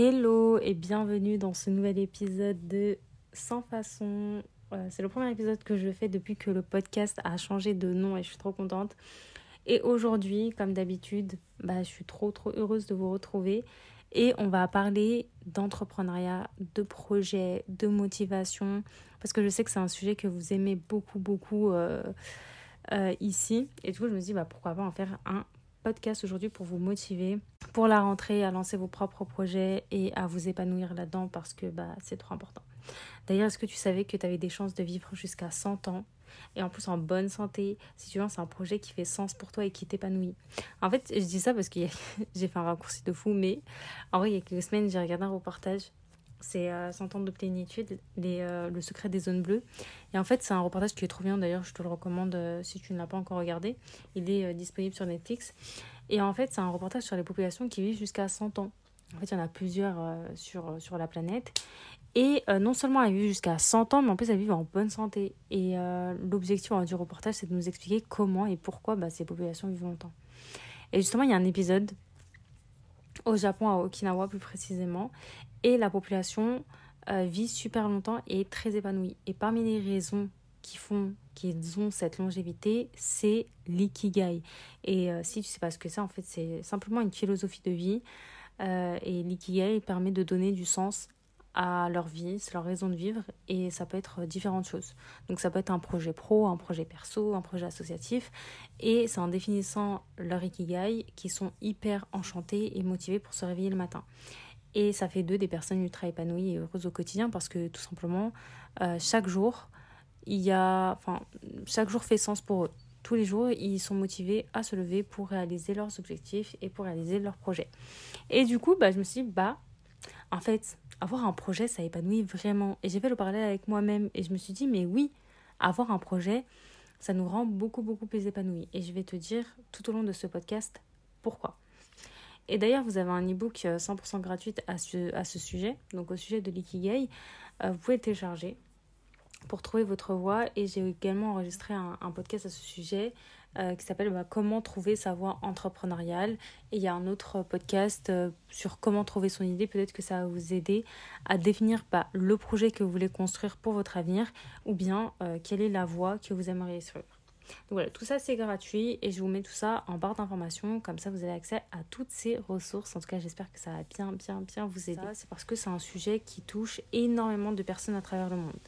Hello et bienvenue dans ce nouvel épisode de Sans façon. Euh, c'est le premier épisode que je fais depuis que le podcast a changé de nom et je suis trop contente. Et aujourd'hui, comme d'habitude, bah, je suis trop trop heureuse de vous retrouver et on va parler d'entrepreneuriat, de projets, de motivation parce que je sais que c'est un sujet que vous aimez beaucoup beaucoup euh, euh, ici. Et du coup, je me dis bah, pourquoi pas en faire un podcast aujourd'hui pour vous motiver pour la rentrée, à lancer vos propres projets et à vous épanouir là-dedans parce que bah, c'est trop important. D'ailleurs, est-ce que tu savais que tu avais des chances de vivre jusqu'à 100 ans et en plus en bonne santé? Si tu lances un projet qui fait sens pour toi et qui t'épanouit En fait, je dis ça parce que j'ai fait un raccourci de fou, mais en vrai, il y a quelques semaines, j'ai regardé un reportage c'est euh, 100 ans de plénitude, les, euh, le secret des zones bleues. Et en fait, c'est un reportage qui est trop bien, d'ailleurs, je te le recommande euh, si tu ne l'as pas encore regardé. Il est disponible sur Netflix. Et en fait, c'est un reportage sur les populations qui vivent jusqu'à 100 ans. En fait, il y en a plusieurs sur, sur la planète. Et non seulement elles vivent jusqu'à 100 ans, mais en plus elles vivent en bonne santé. Et l'objectif du reportage, c'est de nous expliquer comment et pourquoi bah, ces populations vivent longtemps. Et justement, il y a un épisode au Japon, à Okinawa plus précisément, et la population euh, vit super longtemps et est très épanouie. Et parmi les raisons qui font qu'ils ont cette longévité, c'est l'ikigai. Et euh, si tu sais pas ce que c'est, en fait, c'est simplement une philosophie de vie. Euh, et l'ikigai permet de donner du sens à leur vie, c'est leur raison de vivre et ça peut être différentes choses. Donc ça peut être un projet pro, un projet perso, un projet associatif et c'est en définissant leur ikigai qu'ils sont hyper enchantés et motivés pour se réveiller le matin. Et ça fait d'eux des personnes ultra épanouies et heureuses au quotidien parce que tout simplement, euh, chaque jour, il y a, enfin, chaque jour fait sens pour eux. Tous les jours, ils sont motivés à se lever pour réaliser leurs objectifs et pour réaliser leurs projets. Et du coup, bah, je me suis dit, bah, en fait, avoir un projet, ça épanouit vraiment. Et j'ai fait le parallèle avec moi-même et je me suis dit, mais oui, avoir un projet, ça nous rend beaucoup, beaucoup plus épanouis. Et je vais te dire tout au long de ce podcast pourquoi. Et d'ailleurs, vous avez un e-book 100% euh, gratuit à ce, sujet, donc au sujet de l'ikigai. Euh, vous pouvez le télécharger pour trouver votre voie. Et j'ai également enregistré un, podcast à ce sujet euh, qui s'appelle bah, Comment trouver sa voie entrepreneuriale. Et il y a un autre podcast sur comment trouver son idée. Peut-être que ça va vous aider à définir bah, le projet que vous voulez construire pour votre avenir ou bien quelle est la voie que vous aimeriez suivre. Donc voilà, tout ça c'est gratuit et je vous mets tout ça en barre d'informations, comme ça vous avez accès à toutes ces ressources. En tout cas, j'espère que ça va bien, bien, bien vous aider. C'est parce que c'est un sujet qui touche énormément de personnes à travers le monde.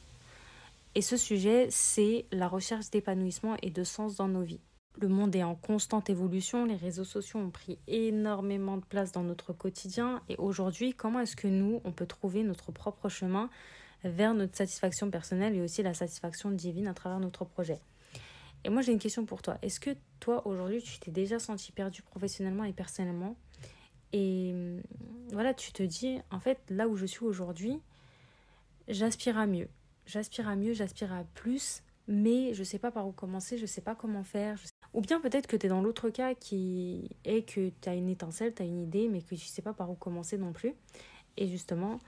Et ce sujet, c'est la recherche d'épanouissement et de sens dans nos vies. Le monde est en constante évolution, les réseaux sociaux ont pris énormément de place dans notre quotidien et aujourd'hui, comment est-ce que nous, on peut trouver notre propre chemin vers notre satisfaction personnelle et aussi la satisfaction divine à travers notre projet? Et moi, j'ai une question pour toi. Est-ce que toi, aujourd'hui, tu t'es déjà senti perdu professionnellement et personnellement? Et hum, voilà, tu te dis, en fait, là où je suis aujourd'hui, j'aspire à mieux. J'aspire à mieux, j'aspire à plus, mais je ne sais pas par où commencer, je ne sais pas comment faire. Ou bien peut-être que tu es dans l'autre cas qui est que tu as une étincelle, tu as une idée, mais que tu ne sais pas par où commencer non plus. Et justement,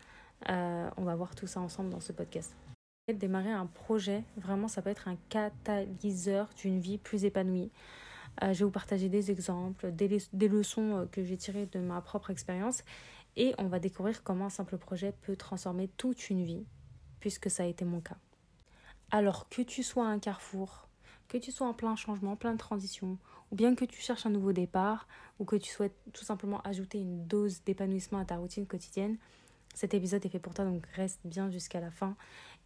euh, on va voir tout ça ensemble dans ce podcast. Démarrer un projet, vraiment, ça peut être un catalyseur d'une vie plus épanouie. Euh, je vais vous partager des exemples, des, des leçons euh, que j'ai tirées de ma propre expérience et on va découvrir comment un simple projet peut transformer toute une vie, puisque ça a été mon cas. Alors que tu sois un carrefour, que tu sois en plein changement, plein de transition, ou bien que tu cherches un nouveau départ, ou que tu souhaites tout simplement ajouter une dose d'épanouissement à ta routine quotidienne, cet épisode est fait pour toi, donc reste bien jusqu'à la fin.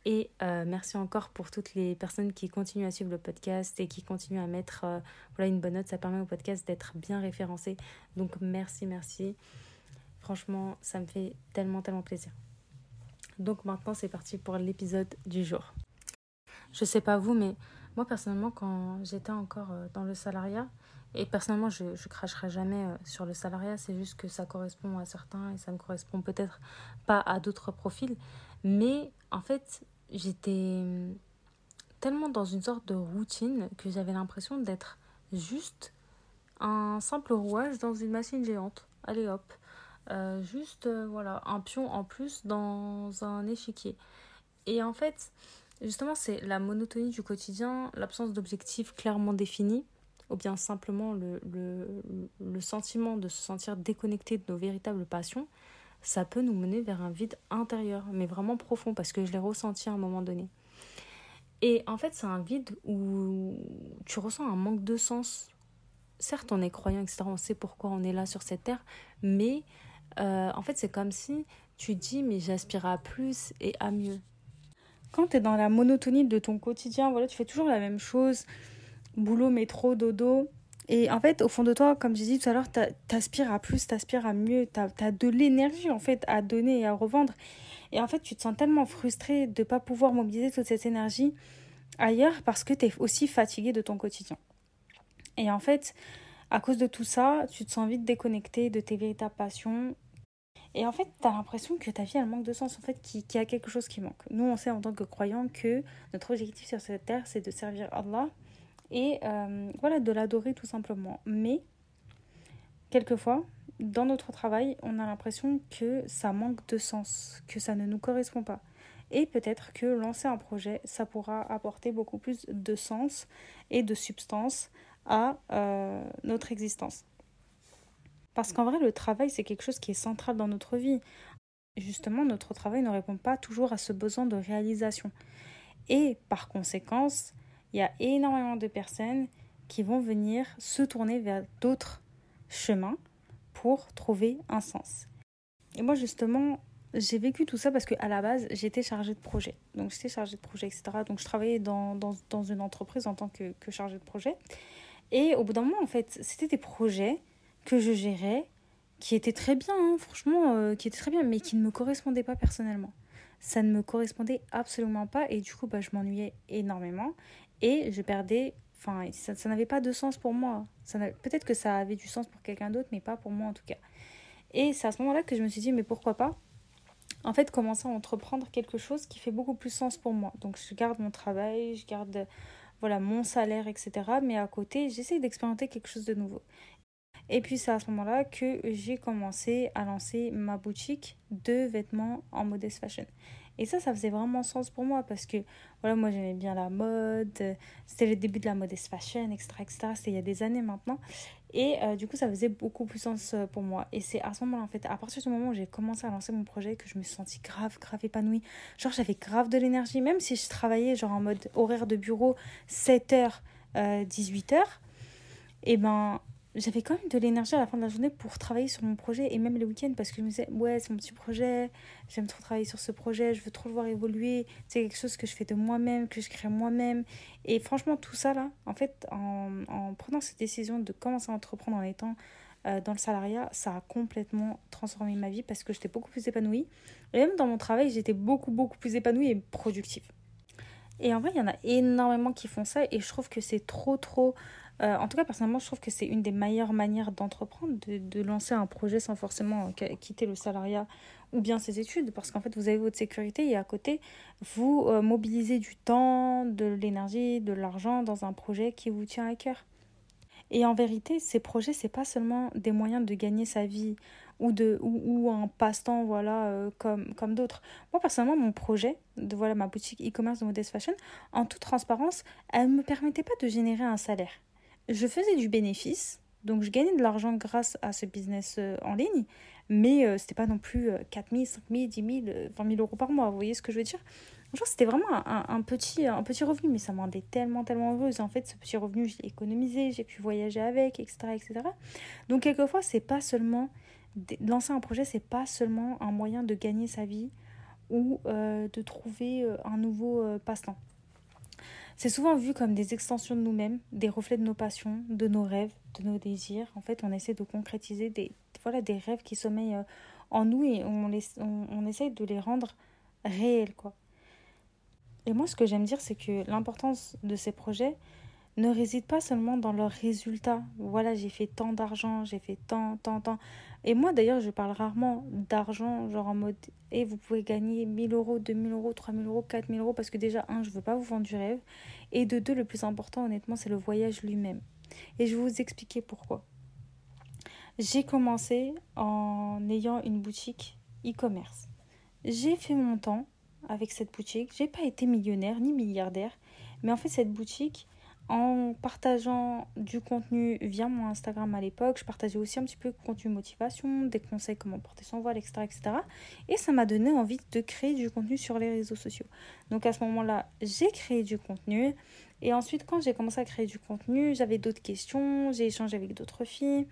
Et euh, merci encore pour toutes les personnes qui continuent à suivre le podcast et qui continuent à mettre euh, voilà, une bonne note. Ça permet au podcast d'être bien référencé. Donc merci, merci. Franchement, ça me fait tellement, tellement plaisir. Donc maintenant, c'est parti pour l'épisode du jour. Je sais pas vous, mais moi personnellement, quand j'étais encore euh, dans le salariat, et personnellement, je cracherai jamais sur le salariat, c'est juste que ça correspond à certains et ça ne correspond peut-être pas à d'autres profils. Mais en fait, j'étais tellement dans une sorte de routine que j'avais l'impression d'être juste un simple rouage dans une machine géante. Allez hop. Euh, juste euh, voilà un pion en plus dans un échiquier. Et en fait, justement, c'est la monotonie du quotidien, l'absence d'objectifs clairement définis, ou bien simplement le, le, le, sentiment de se sentir déconnecté de nos véritables passions. ça peut nous mener vers un vide intérieur, mais vraiment profond, parce que je l'ai ressenti à un moment donné. Et en fait, c'est un vide où tu ressens un manque de sens. Certes, on est croyant, etc. On sait pourquoi on est là sur cette terre, mais euh, en fait, c'est comme si tu dis, mais j'aspire à plus et à mieux. Quand tu es dans la monotonie de ton quotidien, voilà, tu fais toujours la même chose, boulot, métro, dodo. Et en fait, au fond de toi, comme j'ai dit tout à l'heure, t'aspires à plus, t'aspires à mieux, t'as as de l'énergie en fait à donner et à revendre. Et en fait, tu te sens tellement frustré de ne pas pouvoir mobiliser toute cette énergie ailleurs parce que tu es aussi fatigué de ton quotidien. Et en fait, à cause de tout ça, tu te sens vite déconnecté de tes véritables passions. Et en fait, tu as l'impression que ta vie, elle manque de sens, en fait, qu'il y a quelque chose qui manque. Nous, on sait en tant que croyants que notre objectif sur cette terre, c'est de servir Allah et euh, voilà, de l'adorer tout simplement. Mais, quelquefois, dans notre travail, on a l'impression que ça manque de sens, que ça ne nous correspond pas. Et peut-être que lancer un projet, ça pourra apporter beaucoup plus de sens et de substance à euh, notre existence. Parce qu'en vrai, le travail, c'est quelque chose qui est central dans notre vie. Justement, notre travail ne répond pas toujours à ce besoin de réalisation. Et par conséquence, il y a énormément de personnes qui vont venir se tourner vers d'autres chemins pour trouver un sens. Et moi, justement, j'ai vécu tout ça parce qu'à la base, j'étais chargée de projet. Donc, j'étais chargée de projet, etc. Donc, je travaillais dans, dans, dans une entreprise en tant que, que, chargée de projet. Et au bout d'un moment, en fait, c'était des projets que je gérais qui étaient très bien, hein, franchement, euh, qui étaient très bien, mais qui ne me correspondaient pas personnellement. Ça ne me correspondait absolument pas et du coup, bah, je m'ennuyais énormément et je perdais. Enfin, ça, ça n'avait pas de sens pour moi. Peut-être que ça avait du sens pour quelqu'un d'autre, mais pas pour moi en tout cas. Et c'est à ce moment-là que je me suis dit, mais pourquoi pas en fait, commencer à entreprendre quelque chose qui fait beaucoup plus sens pour moi. Donc, je garde mon travail, je garde voilà mon salaire, etc. Mais à côté, j'essaie d'expérimenter quelque chose de nouveau. Et puis, c'est à ce moment-là que j'ai commencé à lancer ma boutique de vêtements en modest fashion. Et ça, ça faisait vraiment sens pour moi parce que, voilà, moi j'aimais bien la mode, c'était le début de la modest fashion, etc. etc. C'était il y a des années maintenant. Et euh, du coup, ça faisait beaucoup plus sens euh, pour moi. Et c'est à ce moment-là, en fait, à partir du moment où j'ai commencé à lancer mon projet, que je me suis sentie grave, grave épanouie. Genre, j'avais grave de l'énergie, même si je travaillais genre en mode horaire de bureau, 7h, 18h. Et ben, j'avais quand même de l'énergie à la fin de la journée pour travailler sur mon projet et même le week-end parce que je me disais ouais c'est mon petit projet j'aime trop travailler sur ce projet je veux trop le voir évoluer. C'est quelque chose que je fais de moi-même que je crée moi-même. Et franchement tout ça là en fait en, en prenant cette décision de commencer à entreprendre en étant euh, dans le salariat ça a complètement transformé ma vie parce que j'étais beaucoup plus épanouie. Et même dans mon travail j'étais beaucoup beaucoup plus épanouie et productive. Et en vrai il y en a énormément qui font ça et je trouve que c'est trop trop euh, en tout cas, personnellement, je trouve que c'est une des meilleures manières d'entreprendre, de, de, lancer un projet sans forcément quitter le salariat ou bien ses études, parce qu'en fait, vous avez votre sécurité et à côté, vous euh, mobilisez du temps, de l'énergie, de l'argent dans un projet qui vous tient à cœur. Et en vérité, ces projets, c'est pas seulement des moyens de gagner sa vie ou, de, ou, un passe-temps voilà, euh, comme, comme d'autres. Moi, personnellement, mon projet, de voilà, ma boutique e-commerce de Modest Fashion, en toute transparence, elle ne me permettait pas de générer un salaire je faisais du bénéfice, donc je gagnais de l'argent grâce à ce business euh, en ligne, mais euh, c'était pas non plus 4 000, 5 000, 10 000, 20 000 euros par mois, vous voyez ce que je veux dire? C'était vraiment un, petit, un petit revenu, mais ça me rendait tellement, tellement heureuse. En fait, ce petit revenu, je l'ai économisé, j'ai pu voyager avec, etc. etc. Donc, quelquefois, c'est pas seulement. Lancer un projet, c'est pas seulement un moyen de gagner sa vie ou euh, de trouver un nouveau passe-temps. C'est souvent vu comme des extensions de nous-mêmes, des reflets de nos passions, de nos rêves, de nos désirs. En fait, on essaie de concrétiser des, voilà, des rêves qui sommeillent euh, en nous et on, les, essaie de les rendre réels. Quoi. Et moi, ce que j'aime dire, c'est que l'importance de ces projets, ne réside pas seulement dans leurs résultats. Voilà, j'ai fait tant d'argent, j'ai fait tant, tant, tant. Et moi, d'ailleurs, je parle rarement d'argent, genre en mode, et vous pouvez gagner 1000 euros, 2000 euros, 3000 euros, 4000 euros, parce que déjà, un, je veux pas vous vendre du rêve. Et de deux, le plus important, honnêtement, c'est le voyage lui-même. Et je vais vous expliquer pourquoi. J'ai commencé en ayant une boutique e-commerce. J'ai fait mon temps avec cette boutique. J'ai pas été millionnaire ni milliardaire, mais en fait, cette boutique, en partageant du contenu via mon Instagram à l'époque. Je partageais aussi un petit peu contenu motivation, des conseils comment porter son voile, etc. etc. Et ça m'a donné envie de créer du contenu sur les réseaux sociaux. Donc à ce moment-là, j'ai créé du contenu. Et ensuite, quand j'ai commencé à créer du contenu, j'avais d'autres questions, j'ai échangé avec d'autres filles.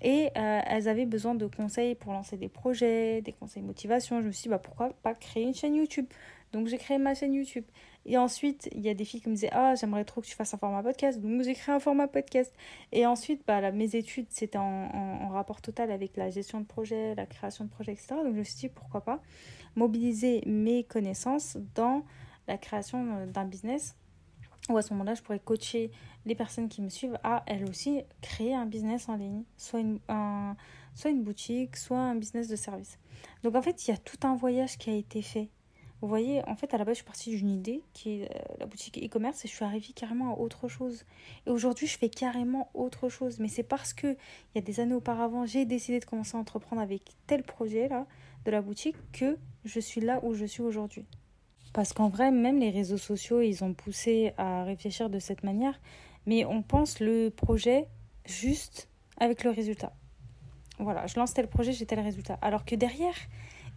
Et euh, elles avaient besoin de conseils pour lancer des projets, des conseils motivation. Je me suis dit, bah, pourquoi pas créer une chaîne YouTube? Donc j'ai créé ma chaîne YouTube. Et ensuite, il y a des filles qui me disaient Ah, j'aimerais trop que tu fasses un format podcast. Donc, j'ai créé un format podcast. Et ensuite, bah, mes études, c'était en, en, rapport total avec la gestion de projet, la création de projet, etc. Donc, je me suis dit Pourquoi pas mobiliser mes connaissances dans la création euh, d'un business ou à ce moment-là, je pourrais coacher les personnes qui me suivent à elles aussi créer un business en ligne, soit une, un, soit une boutique, soit un business de service. Donc en fait, il y a tout un voyage qui a été fait vous voyez, en fait, à la base, je suis partie d'une idée qui est euh, la boutique e-commerce et je suis arrivée carrément à autre chose. Et aujourd'hui, je fais carrément autre chose. Mais c'est parce que il y a des années auparavant, j'ai décidé de commencer à entreprendre avec tel projet là de la boutique que je suis là où je suis aujourd'hui. Parce qu'en vrai, même les réseaux sociaux, ils ont poussé à réfléchir de cette manière. Mais on pense le projet juste avec le résultat. Voilà, je lance tel projet, j'ai tel résultat. Alors que derrière,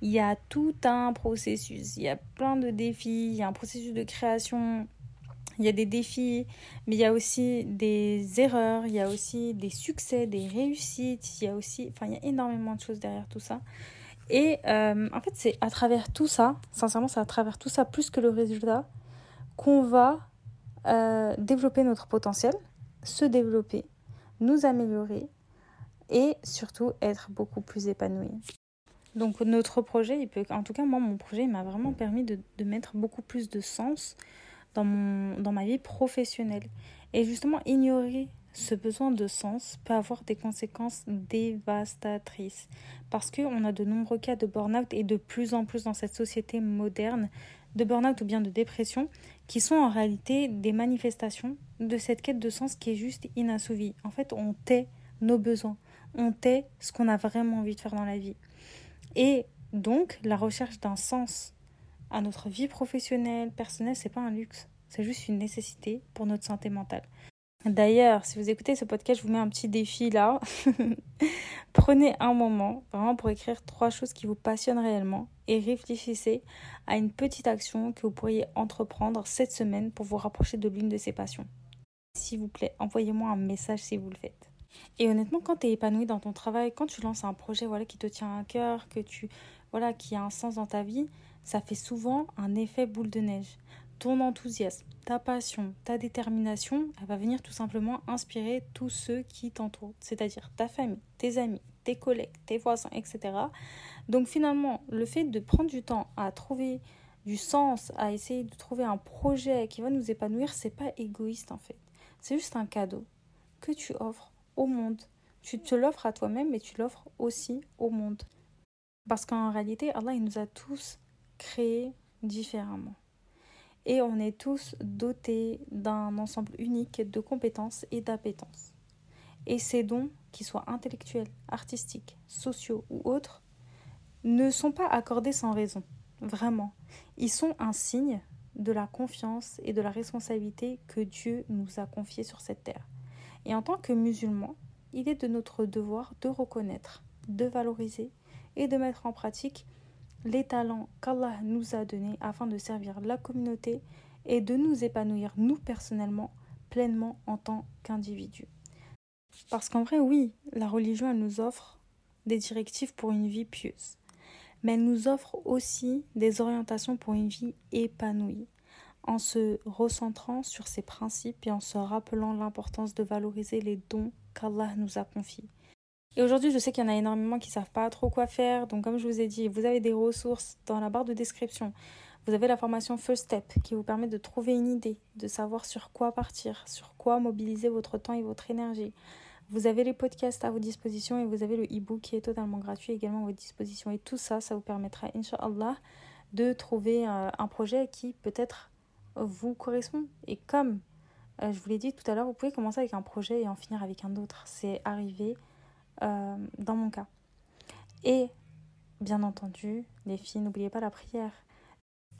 il y a tout un processus, il y a plein de défis, il y a un processus de création, il y a des défis, mais il y a aussi des erreurs, il y a aussi des succès, des réussites, il y a aussi, enfin, il y a énormément de choses derrière tout ça. Et euh, en fait, c'est à travers tout ça, sincèrement, c'est à travers tout ça, plus que le résultat, qu'on va euh, développer notre potentiel, se développer, nous améliorer et surtout être beaucoup plus épanoui. Donc notre projet, il peut, en tout cas moi mon projet m'a vraiment permis de, de, mettre beaucoup plus de sens dans, mon, dans ma vie professionnelle. Et justement ignorer ce besoin de sens peut avoir des conséquences dévastatrices. Parce qu'on a de nombreux cas de burn-out et de plus en plus dans cette société moderne de burn-out ou bien de dépression qui sont en réalité des manifestations de cette quête de sens qui est juste inassouvie. En fait on tait nos besoins, on tait ce qu'on a vraiment envie de faire dans la vie. Et donc, la recherche d'un sens à notre vie professionnelle, personnelle, c'est pas un luxe, c'est juste une nécessité pour notre santé mentale. D'ailleurs, si vous écoutez ce podcast, je vous mets un petit défi là. Prenez un moment vraiment pour écrire trois choses qui vous passionnent réellement et réfléchissez à une petite action que vous pourriez entreprendre cette semaine pour vous rapprocher de l'une de ces passions. S'il vous plaît, envoyez-moi un message si vous le faites. Et honnêtement, quand tu es épanoui dans ton travail, quand tu lances un projet voilà, qui te tient à cœur, que tu, voilà, qui a un sens dans ta vie, ça fait souvent un effet boule de neige. Ton enthousiasme, ta passion, ta détermination, elle va venir tout simplement inspirer tous ceux qui t'entourent, c'est-à-dire ta famille, tes amis, tes collègues, tes voisins, etc. Donc finalement, le fait de prendre du temps à trouver du sens, à essayer de trouver un projet qui va nous épanouir, c'est pas égoïste en fait. C'est juste un cadeau que tu offres au monde. Tu te l'offres à toi-même, mais tu l'offres aussi au monde. Parce qu'en réalité, Allah, nous a tous créés différemment. Et on est tous dotés d'un ensemble unique de compétences et d'appétences. Et ces dons, qu'ils soient intellectuels, artistiques, sociaux ou autres, ne sont pas accordés sans raison. Vraiment. Ils sont un signe de la confiance et de la responsabilité que Dieu nous a confiée sur cette terre. Et en tant que musulmans, il est de notre devoir de reconnaître, de valoriser et de mettre en pratique les talents qu'Allah nous a donnés afin de servir la communauté et de nous épanouir, nous personnellement, pleinement en tant qu'individus. Parce qu'en vrai, oui, la religion, nous offre des directives pour une vie pieuse, mais elle nous offre aussi des orientations pour une vie épanouie en se recentrant sur ses principes et en se rappelant l'importance de valoriser les dons qu'Allah nous a confiés. Et aujourd'hui, je sais qu'il y en a énormément qui ne savent pas trop quoi faire. Donc, comme je vous ai dit, vous avez des ressources dans la barre de description. Vous avez la formation First Step qui vous permet de trouver une idée, de savoir sur quoi partir, sur quoi mobiliser votre temps et votre énergie. Vous avez les podcasts à vos dispositions et vous avez le e-book qui est totalement gratuit également à votre disposition. Et tout ça, ça vous permettra, Inch'Allah, de trouver euh, un projet qui peut-être vous correspond. Et comme euh, je vous l'ai dit tout à l'heure, vous pouvez commencer avec un projet et en finir avec un autre. C'est arrivé euh, dans mon cas. Et bien entendu, les filles, n'oubliez pas la prière.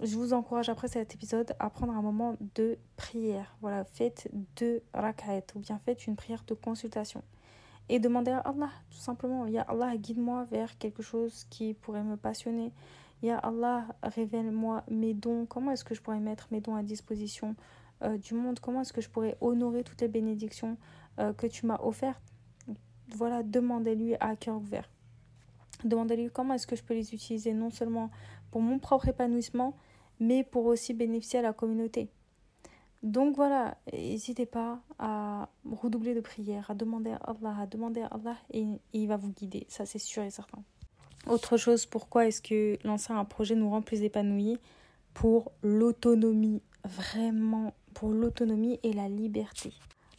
je vous encourage après cet épisode à prendre un moment de prière. Voilà, faites deux rak'at ou bien faites une prière de consultation. Et demandez à Allah, tout simplement, Allah, guide-moi vers quelque chose qui pourrait me passionner. Allah, révèle-moi mes dons. Comment est-ce que je pourrais mettre mes dons à disposition euh, du monde? Comment est-ce que je pourrais honorer toutes les bénédictions euh, que tu m'as offertes? Voilà, demandez-lui à cœur ouvert. Demandez-lui comment est-ce que je peux les utiliser non seulement pour mon propre épanouissement, mais pour aussi bénéficier à la communauté. Donc voilà, n'hésitez pas à redoubler de prière, à demander à Allah, à demander à Allah et, il va vous guider, ça c'est sûr et certain. Autre chose, pourquoi est-ce que lancer un projet nous rend plus épanouis? Pour l'autonomie, vraiment pour l'autonomie et la liberté.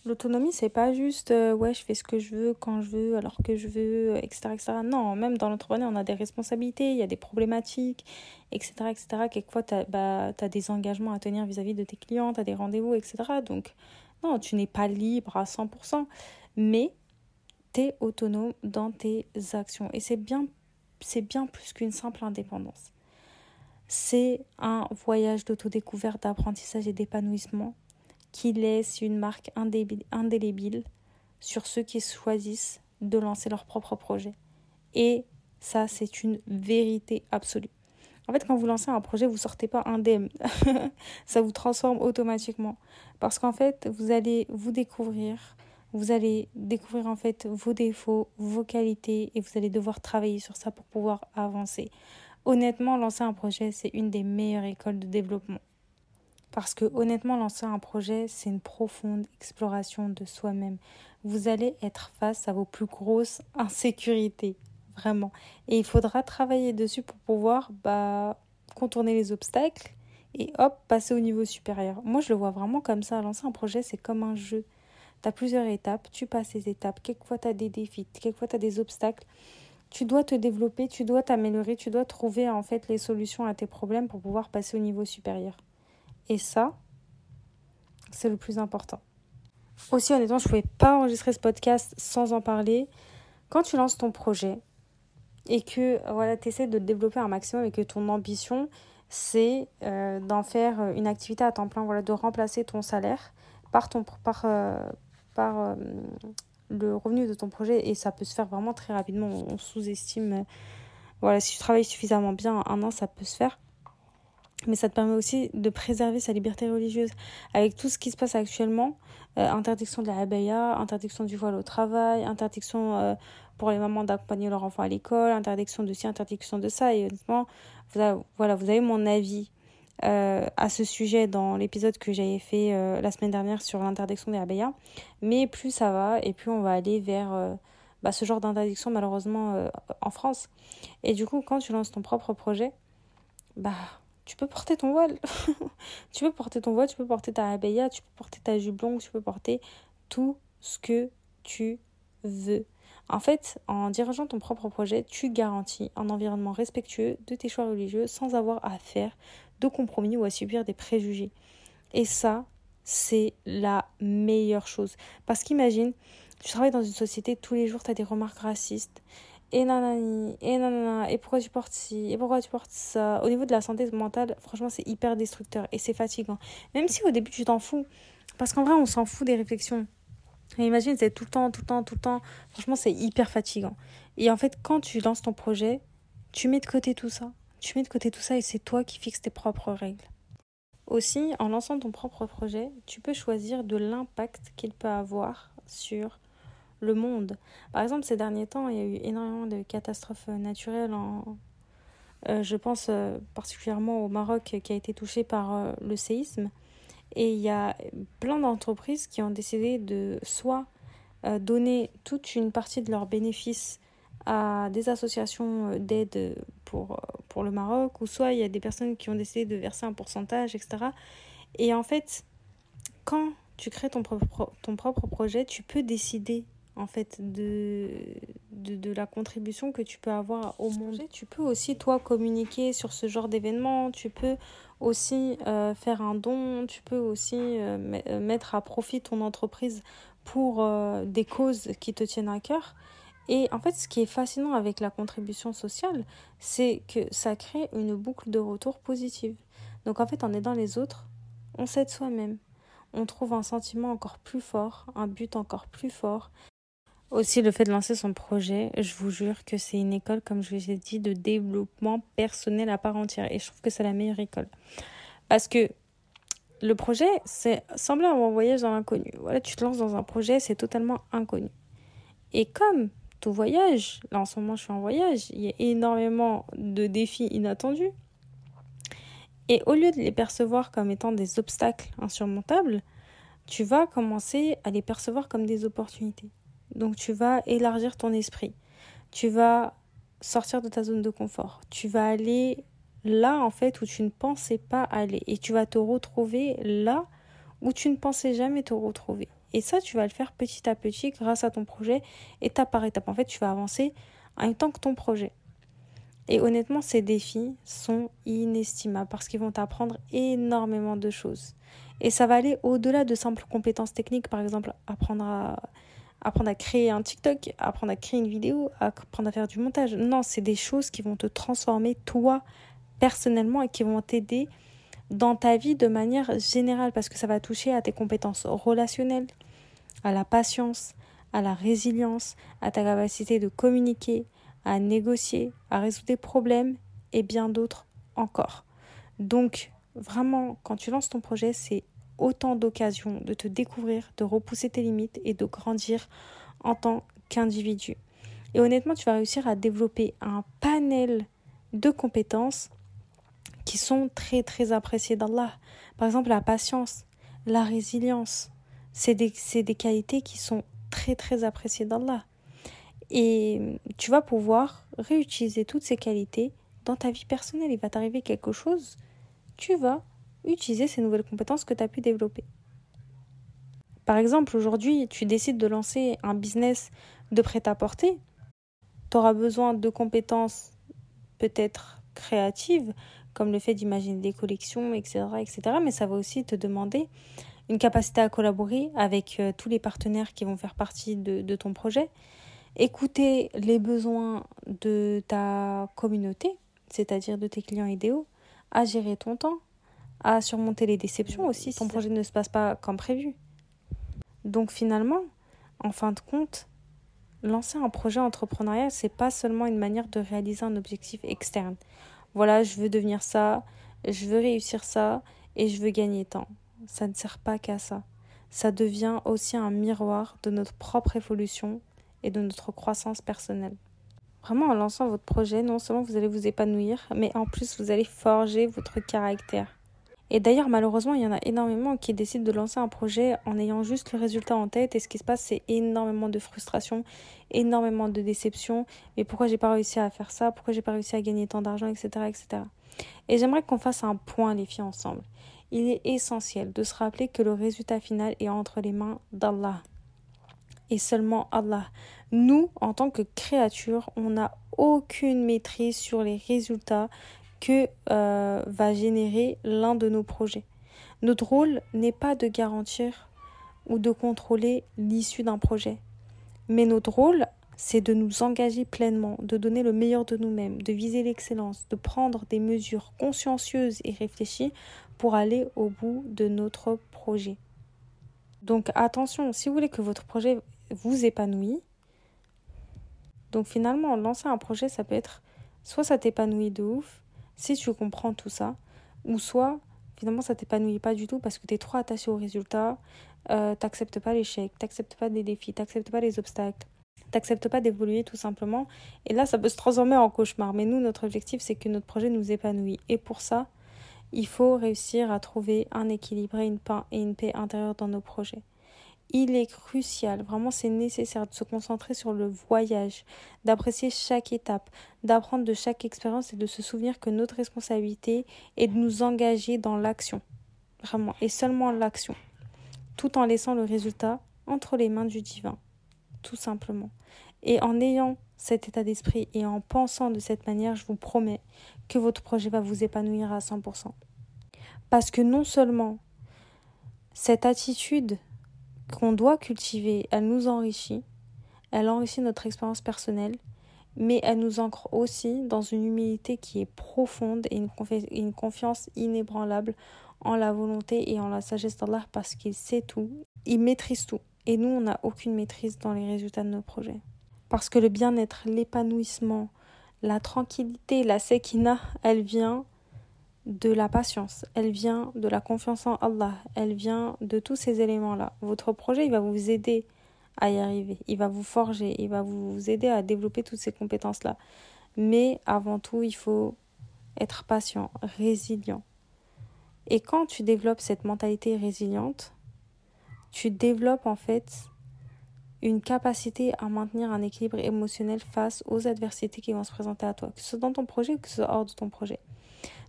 L'autonomie, c'est pas juste euh, ouais, je fais ce que je veux quand je veux, alors que je veux, etc. etc. Non, même dans l'entrepreneuriat, on a des responsabilités, il y a des problématiques, etc. etc. Quelquefois, tu as, bah, des engagements à tenir vis-à-vis de tes clients, tu as des rendez-vous, etc. Donc, non, tu n'es pas libre à 100%, mais tu es autonome dans tes actions. Et c'est bien, c'est bien plus qu'une simple indépendance. C'est un voyage d'autodécouverte, d'apprentissage et d'épanouissement qui laisse une marque indélébile sur ceux qui choisissent de lancer leur propre projet. Et ça, c'est une vérité absolue. En fait, quand vous lancez un projet, vous sortez pas indemne. ça vous transforme automatiquement. Parce qu'en fait, vous allez vous découvrir, vous allez découvrir en fait vos défauts, vos qualités, et vous allez devoir travailler sur ça pour pouvoir avancer. Honnêtement, lancer un projet, c'est une des meilleures écoles de développement. Parce que honnêtement, lancer un projet, c'est une profonde exploration de soi-même. Vous allez être face à vos plus grosses insécurités, vraiment. Et il faudra travailler dessus pour pouvoir bah, contourner les obstacles et hop, passer au niveau supérieur. Moi, je le vois vraiment comme ça. Lancer un projet, c'est comme un jeu. Tu as plusieurs étapes, tu passes ces étapes. Quelquefois, tu as des défis, quelquefois, tu as des obstacles. Tu dois te développer, tu dois t'améliorer, tu dois trouver en fait les solutions à tes problèmes pour pouvoir passer au niveau supérieur. Et ça, c'est le plus important. Aussi, honnêtement, je ne pouvais pas enregistrer ce podcast sans en parler. Quand tu lances ton projet et que voilà, tu essaies de le développer un maximum et que ton ambition, c'est euh, d'en faire une activité à temps plein, voilà, de remplacer ton salaire par, ton, par, euh, par euh, le revenu de ton projet. Et ça peut se faire vraiment très rapidement. On sous-estime. voilà, si tu travailles suffisamment bien, un an, ça peut se faire mais ça te permet aussi de préserver sa liberté religieuse. Avec tout ce qui se passe actuellement, euh, interdiction de la abaya, interdiction du voile au travail, interdiction euh, pour les mamans d'accompagner leur enfant à l'école, interdiction de ci, interdiction de ça. Et honnêtement, voilà, vous avez mon avis euh, à ce sujet dans l'épisode que j'avais fait la semaine dernière sur l'interdiction des abaya. Mais plus ça va, et plus on va aller vers bah, ce genre d'interdiction, malheureusement, en France. Et du coup, quand tu lances ton propre projet, bah tu peux porter ton voile. tu peux porter ton voile, tu peux porter ta abaya, tu peux porter ta jupe longue, tu peux porter tout ce que tu veux. En fait, en dirigeant ton propre projet, tu garantis un environnement respectueux de tes choix religieux sans avoir à faire de compromis ou à subir des préjugés. Et ça, c'est la meilleure chose. Parce qu'imagine, tu travailles dans une société, tous les jours, tu as des remarques racistes, et nanani, et nanana, et pourquoi tu portes ci, et pourquoi tu portes ça. Au niveau de la santé mentale, franchement, c'est hyper destructeur et c'est fatigant. Même si au début tu t'en fous, parce qu'en vrai, on s'en fout des réflexions. Et imagine, c'est tout le temps, tout le temps, tout le temps. Franchement, c'est hyper fatigant. Et en fait, quand tu lances ton projet, tu mets de côté tout ça. Tu mets de côté tout ça et c'est toi qui fixes tes propres règles. Aussi, en lançant ton propre projet, tu peux choisir de l'impact qu'il peut avoir sur le monde. Par exemple, ces derniers temps, il y a eu énormément de catastrophes naturelles. Euh, je pense euh, particulièrement au Maroc qui a été touché par euh, le séisme. Et il y a plein d'entreprises qui ont décidé de soit donner toute une partie de leurs bénéfices à des associations d'aide pour, pour le Maroc, ou soit il y a des personnes qui ont décidé de verser un pourcentage, etc. Et en fait, quand tu crées ton propre, ton propre projet, tu peux décider en fait de, de, la contribution que tu peux avoir au monde. Tu peux aussi toi communiquer sur ce genre d'événement, tu peux aussi euh, faire un don, tu peux aussi euh, euh, mettre à profit ton entreprise pour des causes qui te tiennent à cœur. Et en fait, ce qui est fascinant avec la contribution sociale, c'est que ça crée une boucle de retour positive. Donc en fait, en aidant les autres, on s'aide soi-même. On trouve un sentiment encore plus fort, un but encore plus fort. Aussi, le fait de lancer son projet, je vous jure que c'est une école, comme je vous ai dit, de développement personnel à part entière. Et je trouve que c'est la meilleure école. Parce que le projet, c'est semblable à un voyage dans l'inconnu. Voilà, tu te lances dans un projet, c'est totalement inconnu. Et comme tout voyage, là en ce moment je suis en voyage, il y a énormément de défis inattendus. Et au lieu de les percevoir comme étant des obstacles insurmontables, tu vas commencer à les percevoir comme des opportunités. Donc tu vas élargir ton esprit. Tu vas sortir de ta zone de confort. Tu vas aller là en fait où tu ne pensais pas aller et tu vas te retrouver là où tu ne pensais jamais te retrouver. Et ça, tu vas le faire petit à petit grâce à ton projet, étape par étape. En fait, tu vas avancer en même temps que ton projet. Et honnêtement, ces défis sont inestimables parce qu'ils vont t'apprendre énormément de choses. Et ça va aller au-delà de simples compétences techniques, par exemple apprendre à, apprendre à créer un TikTok, apprendre à créer une vidéo, apprendre à faire du montage. Non, c'est des choses qui vont te transformer toi personnellement et qui vont t'aider dans ta vie de manière générale parce que ça va toucher à tes compétences relationnelles, à la patience, à la résilience, à ta capacité de communiquer, à négocier, à résoudre des problèmes et bien d'autres encore. Donc, vraiment, quand tu lances ton projet, c'est autant d'occasions de te découvrir, de repousser tes limites et de grandir en tant qu'individu. Et honnêtement, tu vas réussir à développer un panel de compétences qui sont très très appréciées d'Allah. Par exemple, la patience, la résilience, c'est des, des qualités qui sont très très appréciées d'Allah. Et tu vas pouvoir réutiliser toutes ces qualités dans ta vie personnelle. Il va t'arriver quelque chose, tu vas utiliser ces nouvelles compétences que tu as pu développer. Par exemple, aujourd'hui, tu décides de lancer un business de prêt-à-porter. Tu auras besoin de compétences peut-être créatives, comme le fait d'imaginer des collections, etc., etc. Mais ça va aussi te demander une capacité à collaborer avec euh, tous les partenaires qui vont faire partie de ton projet écouter les besoins de ta communauté, c'est-à-dire de tes clients idéaux, à gérer ton temps, à surmonter les déceptions aussi si ton projet ne se passe pas comme prévu. Donc finalement, en fin de compte, lancer un projet entrepreneurial, c'est pas seulement une manière de réaliser un objectif externe. Voilà, je veux devenir ça, je veux réussir ça et je veux gagner temps. Ça ne sert pas qu'à ça. Ça devient aussi un miroir de notre propre évolution et de notre croissance personnelle. Vraiment, en lançant votre projet, non seulement vous allez vous épanouir, mais en plus vous allez forger votre caractère. Et d'ailleurs, malheureusement, il y en a énormément qui décident de lancer un projet en ayant juste le résultat en tête. Et ce qui se passe, c'est énormément de frustration, énormément de déception. Mais pourquoi j'ai pas réussi à faire ça? Pourquoi j'ai pas réussi à gagner tant d'argent, etc., etc. Et j'aimerais qu'on fasse un point, les filles, ensemble. Il est essentiel de se rappeler que le résultat final est entre les mains d'Allah et seulement Allah. Nous, en tant que créatures, on n'a aucune maîtrise sur les résultats que euh, va générer l'un de nos projets. Notre rôle n'est pas de garantir ou de contrôler l'issue d'un projet, mais notre rôle, c'est de nous engager pleinement, de donner le meilleur de nous-mêmes, de viser l'excellence, de prendre des mesures consciencieuses et réfléchies pour aller au bout de notre projet. Donc attention, si vous voulez que votre projet vous épanouit. Donc finalement, lancer un projet, ça peut être soit ça t'épanouit de ouf, si tu comprends tout ça, ou soit finalement ça t'épanouit pas du tout parce que tu es trop attaché au résultat, euh, t'acceptes pas l'échec, t'acceptes pas des défis, t'acceptes pas les obstacles, t'acceptes pas d'évoluer tout simplement. Et là, ça peut se transformer en cauchemar. Mais nous, notre objectif, c'est que notre projet nous épanouit. Et pour ça, il faut réussir à trouver un équilibre une paix, et une paix intérieure dans nos projets il est crucial, vraiment c'est nécessaire de se concentrer sur le voyage, d'apprécier chaque étape, d'apprendre de chaque expérience et de se souvenir que notre responsabilité est de nous engager dans l'action. Vraiment, et seulement l'action. Tout en laissant le résultat entre les mains du divin. Tout simplement. Et en ayant cet état d'esprit et en pensant de cette manière, je vous promets que votre projet va vous épanouir à 100%. Parce que non seulement cette attitude qu'on doit cultiver, elle nous enrichit, elle enrichit notre expérience personnelle mais elle nous ancre aussi dans une humilité qui est profonde et une, confiance inébranlable en la volonté et en la sagesse d'Allah parce qu'il sait tout, il maîtrise tout. Et nous, on n'a aucune maîtrise dans les résultats de nos projets. Parce que le bien-être, l'épanouissement, la tranquillité, la sekina, elle vient de la patience, elle vient de la confiance en Allah, elle vient de tous ces éléments-là. Votre projet, il va vous aider à y arriver, il va vous forger, il va vous aider à développer toutes ces compétences-là. Mais avant tout, il faut être patient, résilient. Et quand tu développes cette mentalité résiliente, tu développes en fait une capacité à maintenir un équilibre émotionnel face aux adversités qui vont se présenter à toi, que ce soit dans ton projet ou que ce soit hors de ton projet.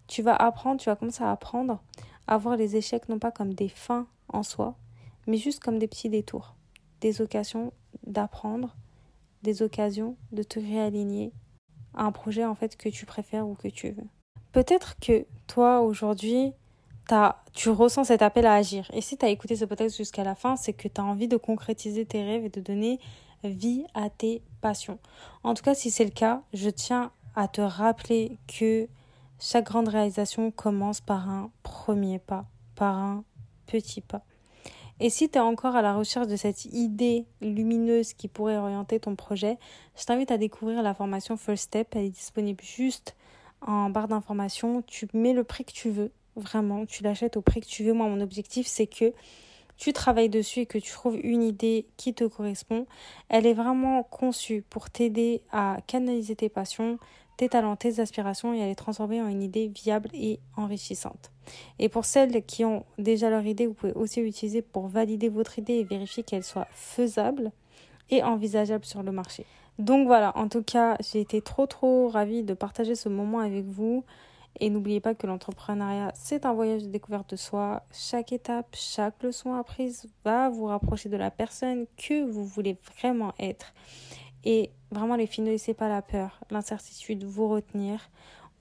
Tu vas apprendre, tu vas commencer à apprendre à voir les échecs non pas comme des fins en soi, mais juste comme des petits détours, des occasions d'apprendre, des occasions de te réaligner à un projet en fait que tu préfères ou que tu veux. Peut-être que toi aujourd'hui, tu ressens cet appel à agir. Et si tu as écouté ce podcast jusqu'à la fin, c'est que tu as envie de concrétiser tes rêves et de donner vie à tes passions. En tout cas, si c'est le cas, je tiens à te rappeler que chaque grande réalisation commence par un premier pas, par un petit pas. Et si tu es encore à la recherche de cette idée lumineuse qui pourrait orienter ton projet, je t'invite à découvrir la formation First Step. Elle est disponible juste en barre d'informations. Tu mets le prix que tu veux Vraiment, tu l'achètes au prix que tu veux. Moi, mon objectif, c'est que tu travailles dessus et que tu trouves une idée qui te correspond. Elle est vraiment conçue pour t'aider à canaliser tes passions, tes talents, tes aspirations et à les transformer en une idée viable et enrichissante. Et pour celles qui ont déjà leur idée, vous pouvez aussi l'utiliser pour valider votre idée et vérifier qu'elle soit faisable et envisageable sur le marché. Donc voilà, en tout cas, j'ai été trop trop ravie de partager ce moment avec vous. Et n'oubliez pas que l'entrepreneuriat, c'est un voyage de découverte de soi. Chaque étape, chaque leçon apprise va vous rapprocher de la personne que vous voulez vraiment être. Et vraiment, les filles, ne laissez pas la peur, l'incertitude vous retenir.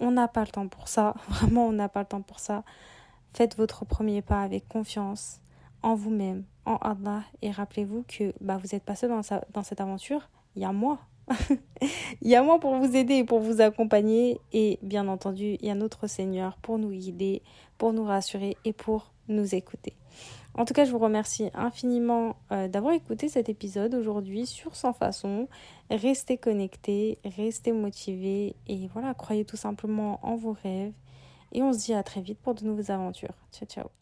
On n'a pas le temps pour ça. Vraiment, on n'a pas le temps pour ça. Faites votre premier pas avec confiance en vous-même, en Allah. Et rappelez-vous que bah, vous n'êtes pas seul dans, dans cette aventure. Il y a moi il y a moi pour vous aider et pour vous accompagner. Et bien entendu, il y a notre Seigneur pour nous guider, pour nous rassurer et pour nous écouter. En tout cas, je vous remercie infiniment euh, d'avoir écouté cet épisode aujourd'hui sur Sans Façon. Restez connectés, restez motivés et voilà, croyez tout simplement en vos rêves. Et on se dit à très vite pour de nouvelles aventures. Ciao, ciao.